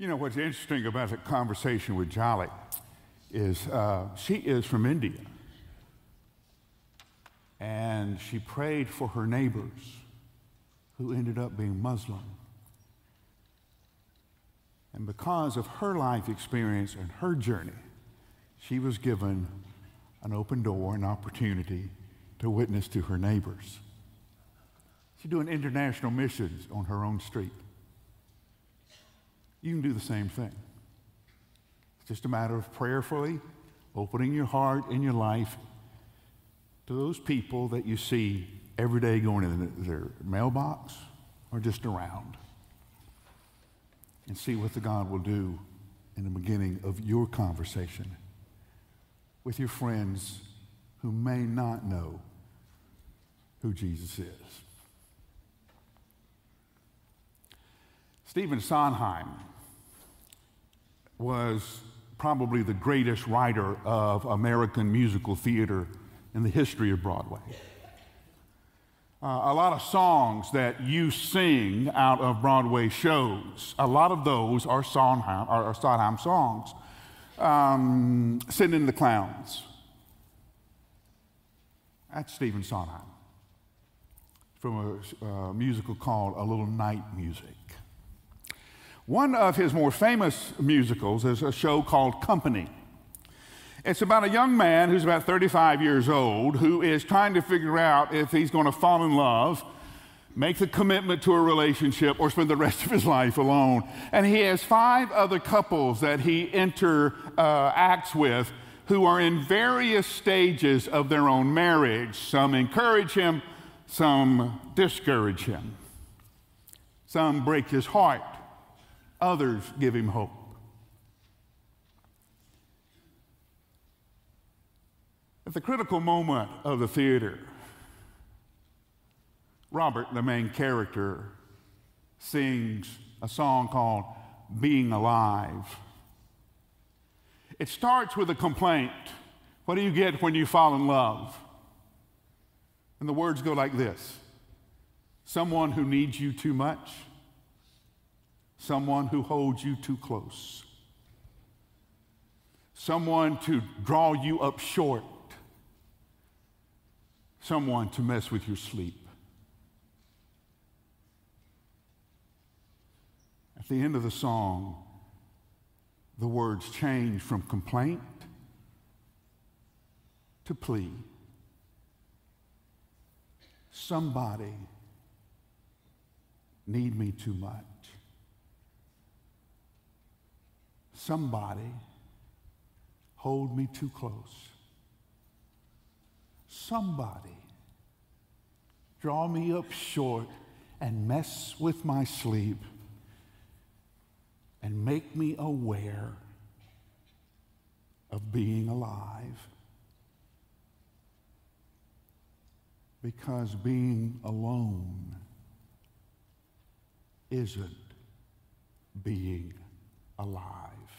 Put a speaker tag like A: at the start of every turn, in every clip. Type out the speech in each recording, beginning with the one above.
A: You know what's interesting about the conversation with Jolly is uh, she is from India. And she prayed for her neighbors who ended up being Muslim. And because of her life experience and her journey, she was given an open door, an opportunity to witness to her neighbors. She's doing international missions on her own street. You can do the same thing. It's just a matter of prayerfully opening your heart and your life to those people that you see every day going in their mailbox or just around and see what the God will do in the beginning of your conversation with your friends who may not know who Jesus is. Stephen Sondheim was probably the greatest writer of American musical theater in the history of Broadway. Uh, a lot of songs that you sing out of Broadway shows, a lot of those are Sondheim, are Sondheim songs. Um, Send in the Clowns. That's Stephen Sondheim from a, a musical called A Little Night Music. One of his more famous musicals is a show called Company. It's about a young man who's about 35 years old who is trying to figure out if he's going to fall in love, make the commitment to a relationship, or spend the rest of his life alone. And he has five other couples that he interacts uh, with who are in various stages of their own marriage. Some encourage him, some discourage him, some break his heart, others give him hope. At the critical moment of the theater, Robert, the main character, sings a song called Being Alive. It starts with a complaint. What do you get when you fall in love? And the words go like this Someone who needs you too much, someone who holds you too close, someone to draw you up short someone to mess with your sleep. At the end of the song, the words change from complaint to plea. Somebody need me too much. Somebody hold me too close somebody draw me up short and mess with my sleep and make me aware of being alive. Because being alone isn't being alive.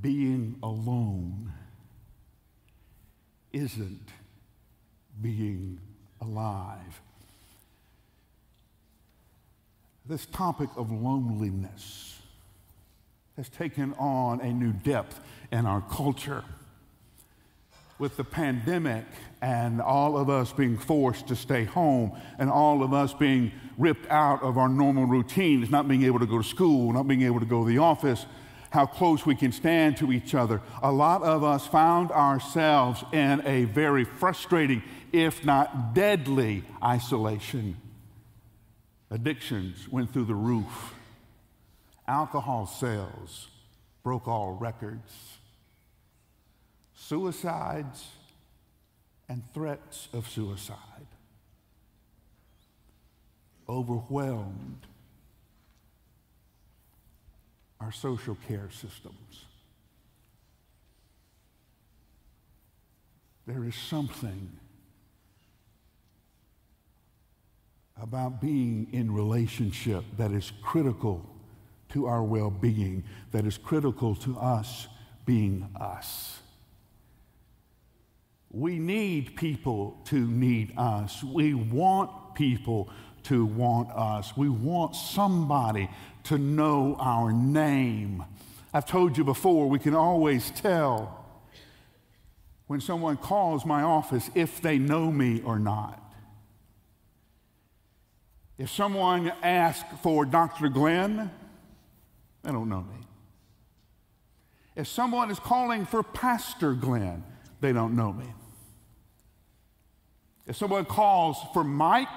A: Being alone isn't being alive. This topic of loneliness has taken on a new depth in our culture. With the pandemic and all of us being forced to stay home and all of us being ripped out of our normal routines, not being able to go to school, not being able to go to the office, how close we can stand to each other, a lot of us found ourselves in a very frustrating, if not deadly, isolation. Addictions went through the roof. Alcohol sales broke all records. Suicides and threats of suicide. Overwhelmed our social care systems. There is something about being in relationship that is critical to our well being, that is critical to us being us. We need people to need us. We want people to want us. We want somebody to know our name. I've told you before, we can always tell when someone calls my office if they know me or not. If someone asks for Dr. Glenn, they don't know me. If someone is calling for Pastor Glenn, they don't know me. If someone calls for Mike,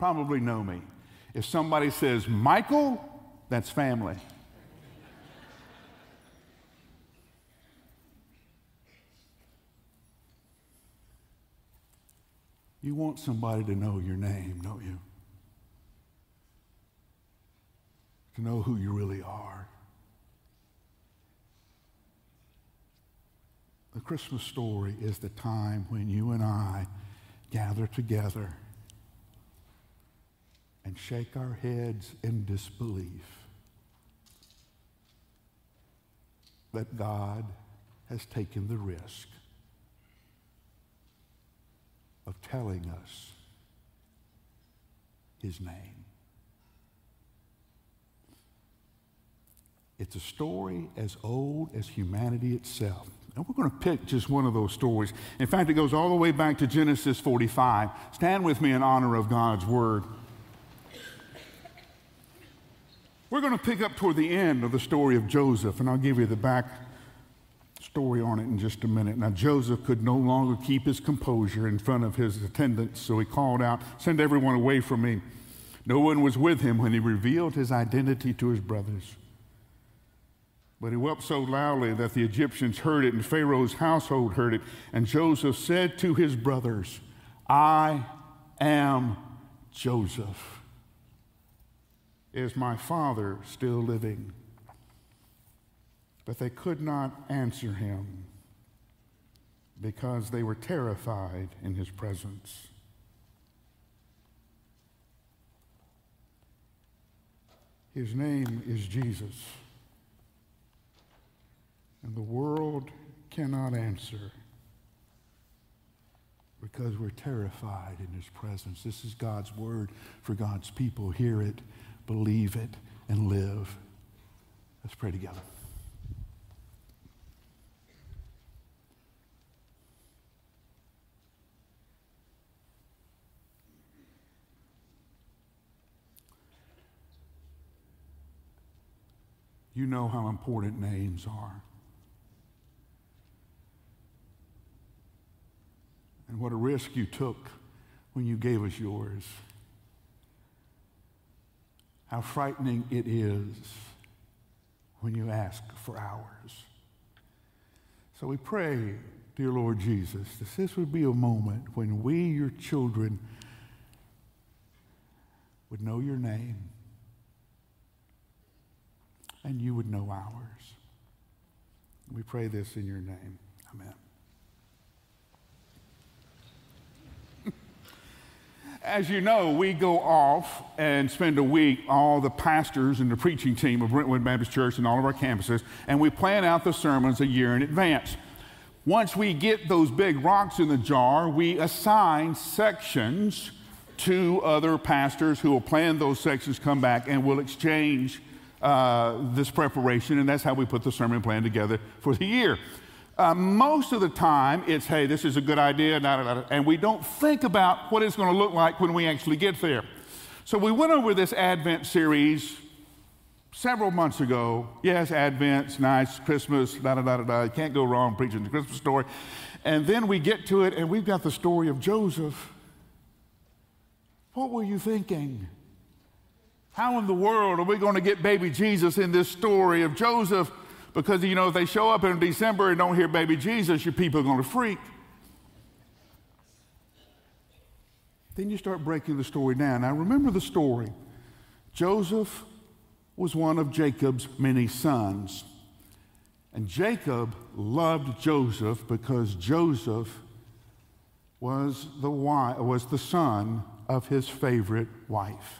A: probably know me. If somebody says Michael, that's family. You want somebody to know your name, don't you? To know who you really are. The Christmas story is the time when you and I gather together and shake our heads in disbelief that God has taken the risk of telling us his name. It's a story as old as humanity itself. And we're going to pick just one of those stories. In fact, it goes all the way back to Genesis 45. Stand with me in honor of God's word. We're going to pick up toward the end of the story of Joseph, and I'll give you the back story on it in just a minute. Now, Joseph could no longer keep his composure in front of his attendants, so he called out, Send everyone away from me. No one was with him when he revealed his identity to his brothers. But he wept so loudly that the Egyptians heard it, and Pharaoh's household heard it. And Joseph said to his brothers, I am Joseph. Is my father still living? But they could not answer him because they were terrified in his presence. His name is Jesus. And the world cannot answer because we're terrified in his presence. This is God's word for God's people. Hear it, believe it, and live. Let's pray together. You know how important names are. and what a risk you took when you gave us yours. How frightening it is when you ask for ours. So we pray, dear Lord Jesus, that this would be a moment when we, your children, would know your name and you would know ours. We pray this in your name. Amen. As you know, we go off and spend a week, all the pastors and the preaching team of Brentwood Baptist Church and all of our campuses, and we plan out the sermons a year in advance. Once we get those big rocks in the jar, we assign sections to other pastors who will plan those sections, come back, and we'll exchange uh, this preparation, and that's how we put the sermon plan together for the year. Uh, most of the time, it's, hey, this is a good idea, and we don't think about what it's going to look like when we actually get there. So we went over this Advent series several months ago. Yes, Advent's nice, Christmas, da da da da da. You can't go wrong preaching the Christmas story. And then we get to it, and we've got the story of Joseph. What were you thinking? How in the world are we going to get baby Jesus in this story of Joseph? Because, you know, if they show up in December and don't hear baby Jesus, your people are going to freak. Then you start breaking the story down. Now, remember the story. Joseph was one of Jacob's many sons. And Jacob loved Joseph because Joseph was the, wife, was the son of his favorite wife.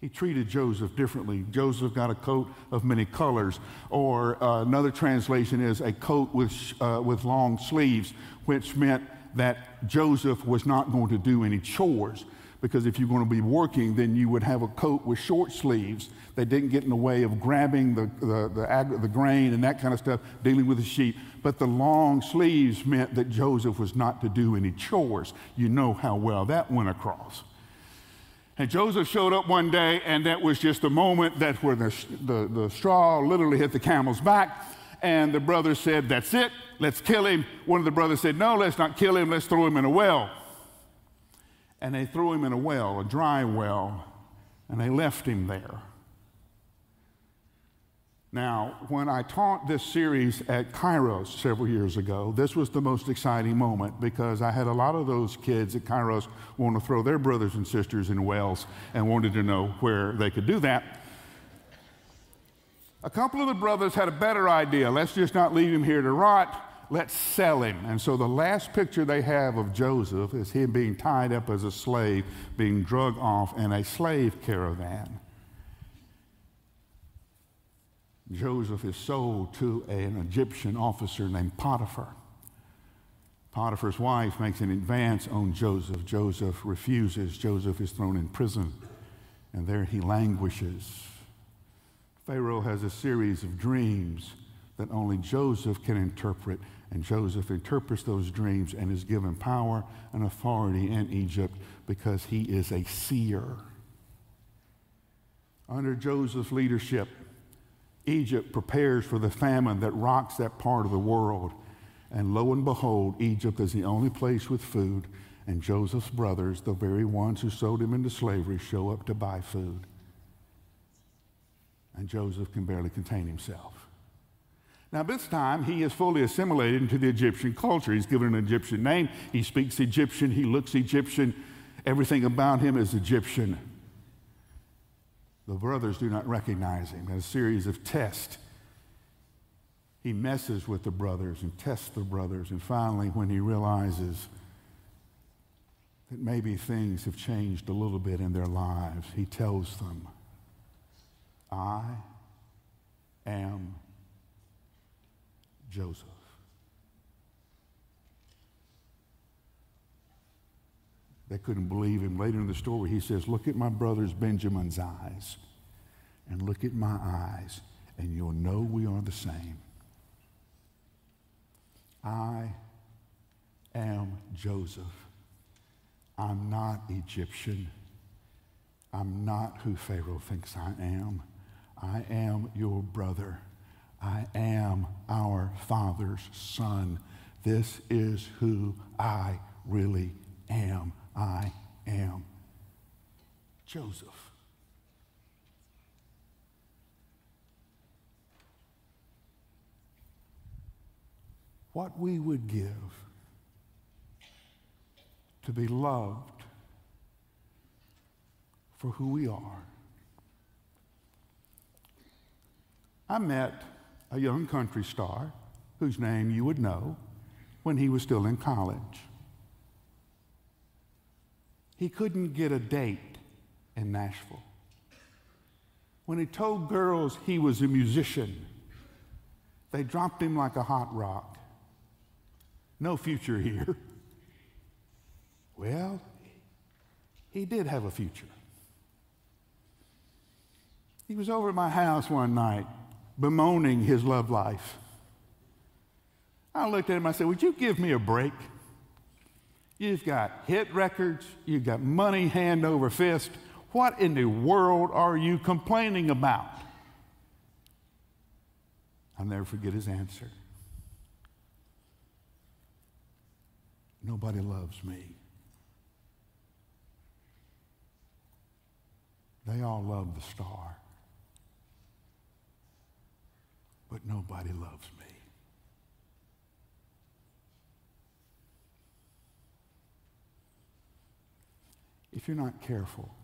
A: He treated Joseph differently. Joseph got a coat of many colors, or uh, another translation is a coat with, uh, with long sleeves, which meant that Joseph was not going to do any chores. because if you're going to be working, then you would have a coat with short sleeves that didn't get in the way of grabbing the, the, the, ag- the grain and that kind of stuff, dealing with the sheep. But the long sleeves meant that Joseph was not to do any chores. You know how well that went across. And Joseph showed up one day, and that was just the moment that where the, the, the straw literally hit the camel's back. And the brothers said, That's it, let's kill him. One of the brothers said, No, let's not kill him, let's throw him in a well and they threw him in a well, a dry well, and they left him there. Now, when I taught this series at Kairos several years ago, this was the most exciting moment because I had a lot of those kids at Kairos want to throw their brothers and sisters in wells and wanted to know where they could do that. A couple of the brothers had a better idea. Let's just not leave him here to rot let's sell him. And so the last picture they have of Joseph is him being tied up as a slave, being drug off in a slave caravan. Joseph is sold to an Egyptian officer named Potiphar. Potiphar's wife makes an advance on Joseph. Joseph refuses. Joseph is thrown in prison, and there he languishes. Pharaoh has a series of dreams that only Joseph can interpret and Joseph interprets those dreams and is given power and authority in Egypt because he is a seer. Under Joseph's leadership, Egypt prepares for the famine that rocks that part of the world. And lo and behold, Egypt is the only place with food, and Joseph's brothers, the very ones who sold him into slavery, show up to buy food. And Joseph can barely contain himself. Now, this time, he is fully assimilated into the Egyptian culture. He's given an Egyptian name. He speaks Egyptian. He looks Egyptian. Everything about him is Egyptian. The brothers do not recognize him. In a series of tests, he messes with the brothers and tests the brothers. And finally, when he realizes that maybe things have changed a little bit in their lives, he tells them, I am Joseph. They couldn't believe him. Later in the story, he says, Look at my brother's Benjamin's eyes, and look at my eyes, and you'll know we are the same. I am Joseph. I'm not Egyptian. I'm not who Pharaoh thinks I am. I am your brother. I am our Father's Son. This is who I really am. I am Joseph. What we would give to be loved for who we are. I met a young country star whose name you would know when he was still in college. He couldn't get a date in Nashville. When he told girls he was a musician, they dropped him like a hot rock. No future here. Well, he did have a future. He was over at my house one night bemoaning his love life. I looked at him, I said, Would you give me a break? You've got hit records, you've got money hand over fist. What in the world are you complaining about? I'll never forget his answer. Nobody loves me. They all love the star. but nobody loves me. If you're not careful,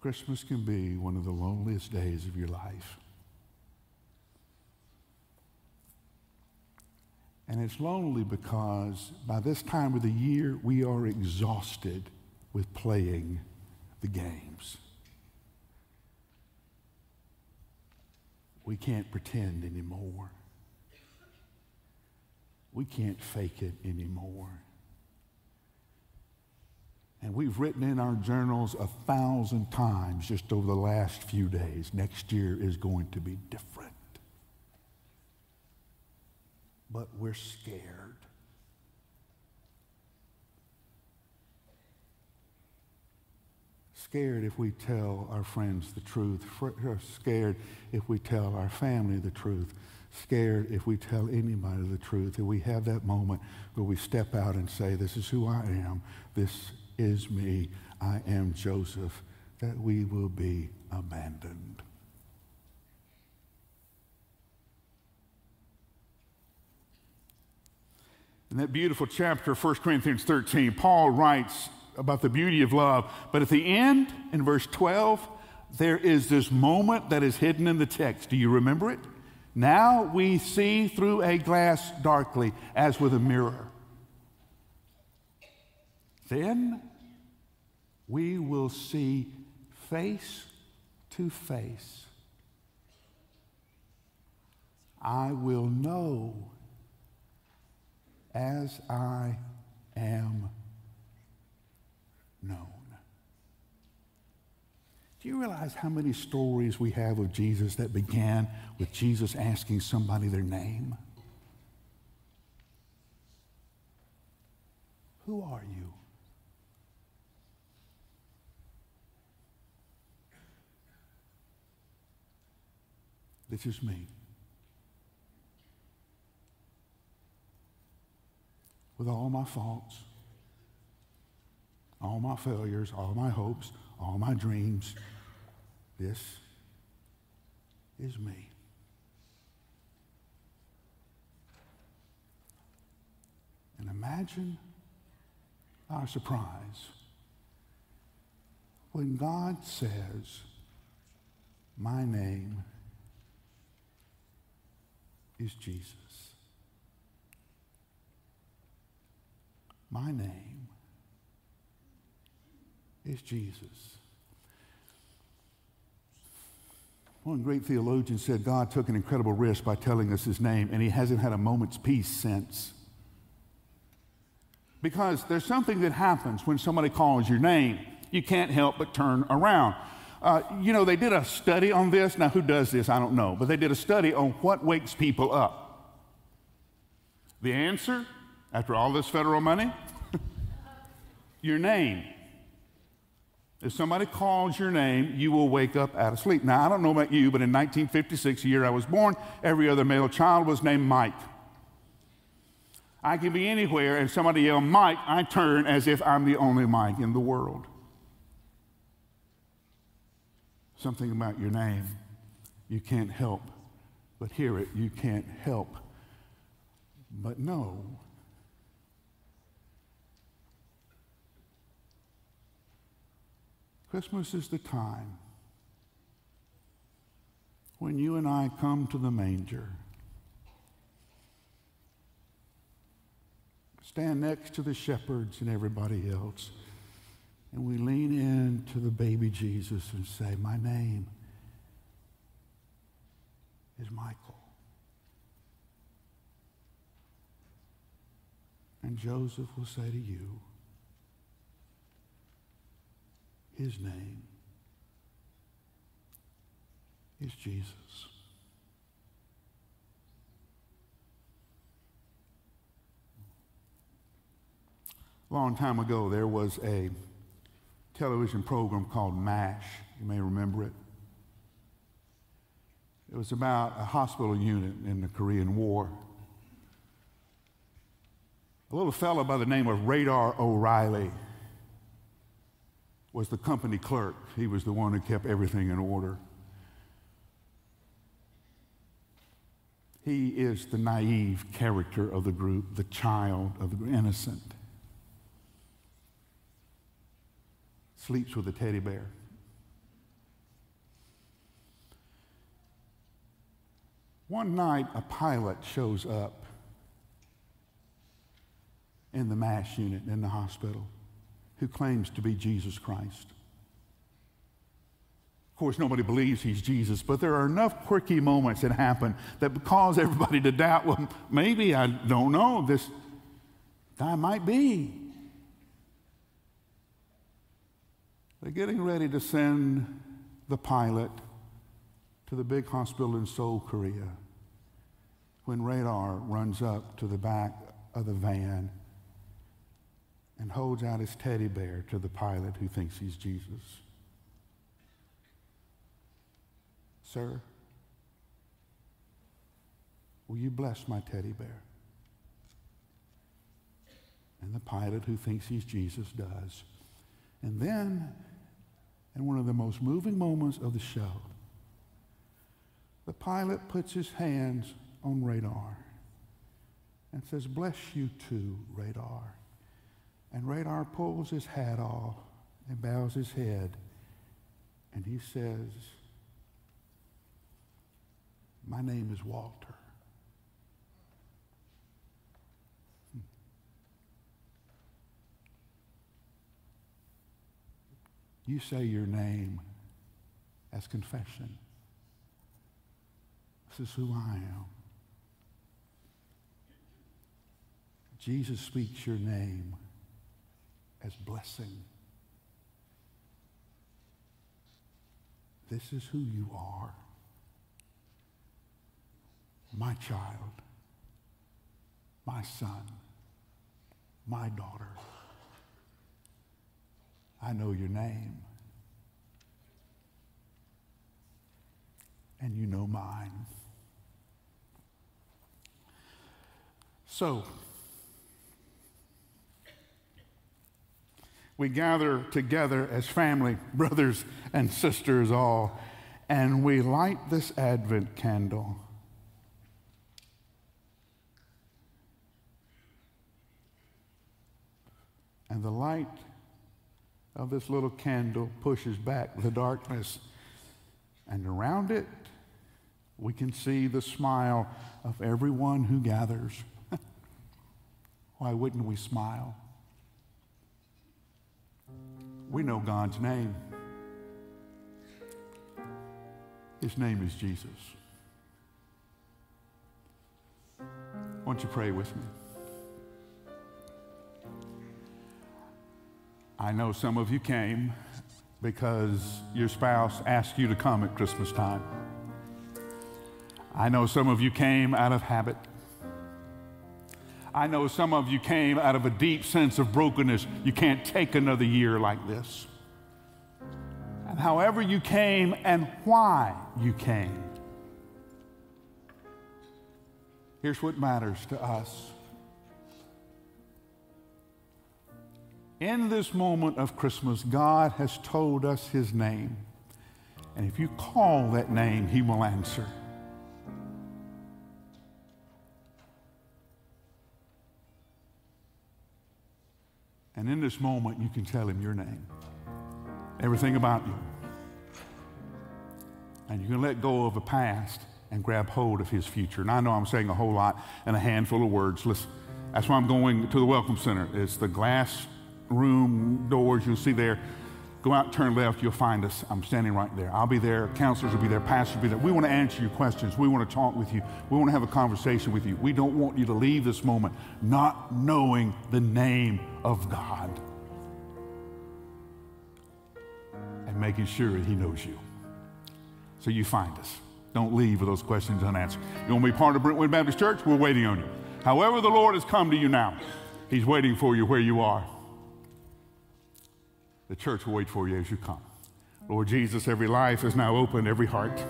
A: Christmas can be one of the loneliest days of your life. And it's lonely because by this time of the year, we are exhausted with playing the games. We can't pretend anymore. We can't fake it anymore. And we've written in our journals a thousand times just over the last few days next year is going to be different. But we're scared. Scared if we tell our friends the truth. Uh, scared if we tell our family the truth. Scared if we tell anybody the truth. If we have that moment where we step out and say, This is who I am. This is me. I am Joseph. That we will be abandoned. In that beautiful chapter, 1 Corinthians 13, Paul writes about the beauty of love. But at the end, in verse 12, there is this moment that is hidden in the text. Do you remember it? Now we see through a glass darkly, as with a mirror. Then we will see face to face. I will know as I am known. Do you realize how many stories we have of Jesus that began with Jesus asking somebody their name? Who are you? This is me. With all my faults, all my failures, all my hopes, all my dreams. This is me. And imagine our surprise when God says, My name is Jesus. My name is Jesus. One great theologian said God took an incredible risk by telling us his name, and he hasn't had a moment's peace since. Because there's something that happens when somebody calls your name. You can't help but turn around. Uh, you know, they did a study on this. Now, who does this? I don't know. But they did a study on what wakes people up. The answer, after all this federal money, your name. If somebody calls your name, you will wake up out of sleep. Now, I don't know about you, but in 1956, the year I was born, every other male child was named Mike. I can be anywhere and somebody yell Mike, I turn as if I'm the only Mike in the world. Something about your name, you can't help but hear it. You can't help but know. Christmas is the time when you and I come to the manger, stand next to the shepherds and everybody else, and we lean into the baby Jesus and say, My name is Michael. And Joseph will say to you, his name is Jesus. A long time ago, there was a television program called MASH. You may remember it. It was about a hospital unit in the Korean War. A little fellow by the name of Radar O'Reilly was the company clerk. He was the one who kept everything in order. He is the naive character of the group, the child of the innocent. Sleeps with a teddy bear. One night, a pilot shows up in the MASH unit in the hospital who claims to be Jesus Christ. Of course, nobody believes he's Jesus, but there are enough quirky moments that happen that cause everybody to doubt, well, maybe, I don't know, this guy might be. They're getting ready to send the pilot to the big hospital in Seoul, Korea, when radar runs up to the back of the van and holds out his teddy bear to the pilot who thinks he's Jesus. Sir, will you bless my teddy bear? And the pilot who thinks he's Jesus does. And then, in one of the most moving moments of the show, the pilot puts his hands on radar and says, Bless you too, radar. And radar pulls his hat off and bows his head and he says, My name is Walter. You say your name as confession. This is who I am. Jesus speaks your name as blessing. This is who you are. My child, my son, my daughter. I know your name. And you know mine. So, we gather together as family, brothers and sisters all, and we light this Advent candle. And the light of this little candle pushes back the darkness, and around it, we can see the smile of everyone who gathers. Why wouldn't we smile? We know God's name. His name is Jesus. Won't you pray with me? I know some of you came because your spouse asked you to come at Christmas time. I know some of you came out of habit. I know some of you came out of a deep sense of brokenness. You can't take another year like this. And however you came and why you came, here's what matters to us. In this moment of Christmas, God has told us His name. And if you call that name, He will answer. And in this moment, you can tell him your name, everything about you. And you can let go of the past and grab hold of his future. And I know I'm saying a whole lot in a handful of words. Listen, that's why I'm going to the Welcome Center. It's the glass room doors you'll see there. Go out, turn left, you'll find us. I'm standing right there. I'll be there. Counselors will be there. Pastors will be there. We want to answer your questions. We want to talk with you. We want to have a conversation with you. We don't want you to leave this moment not knowing the name of God and making sure He knows you. So you find us. Don't leave with those questions unanswered. You want to be part of Brentwood Baptist Church? We're waiting on you. However, the Lord has come to you now, He's waiting for you where you are. The church will wait for you as you come. Lord Jesus, every life is now open, every heart.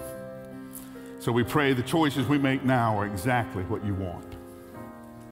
A: So we pray the choices we make now are exactly what you want.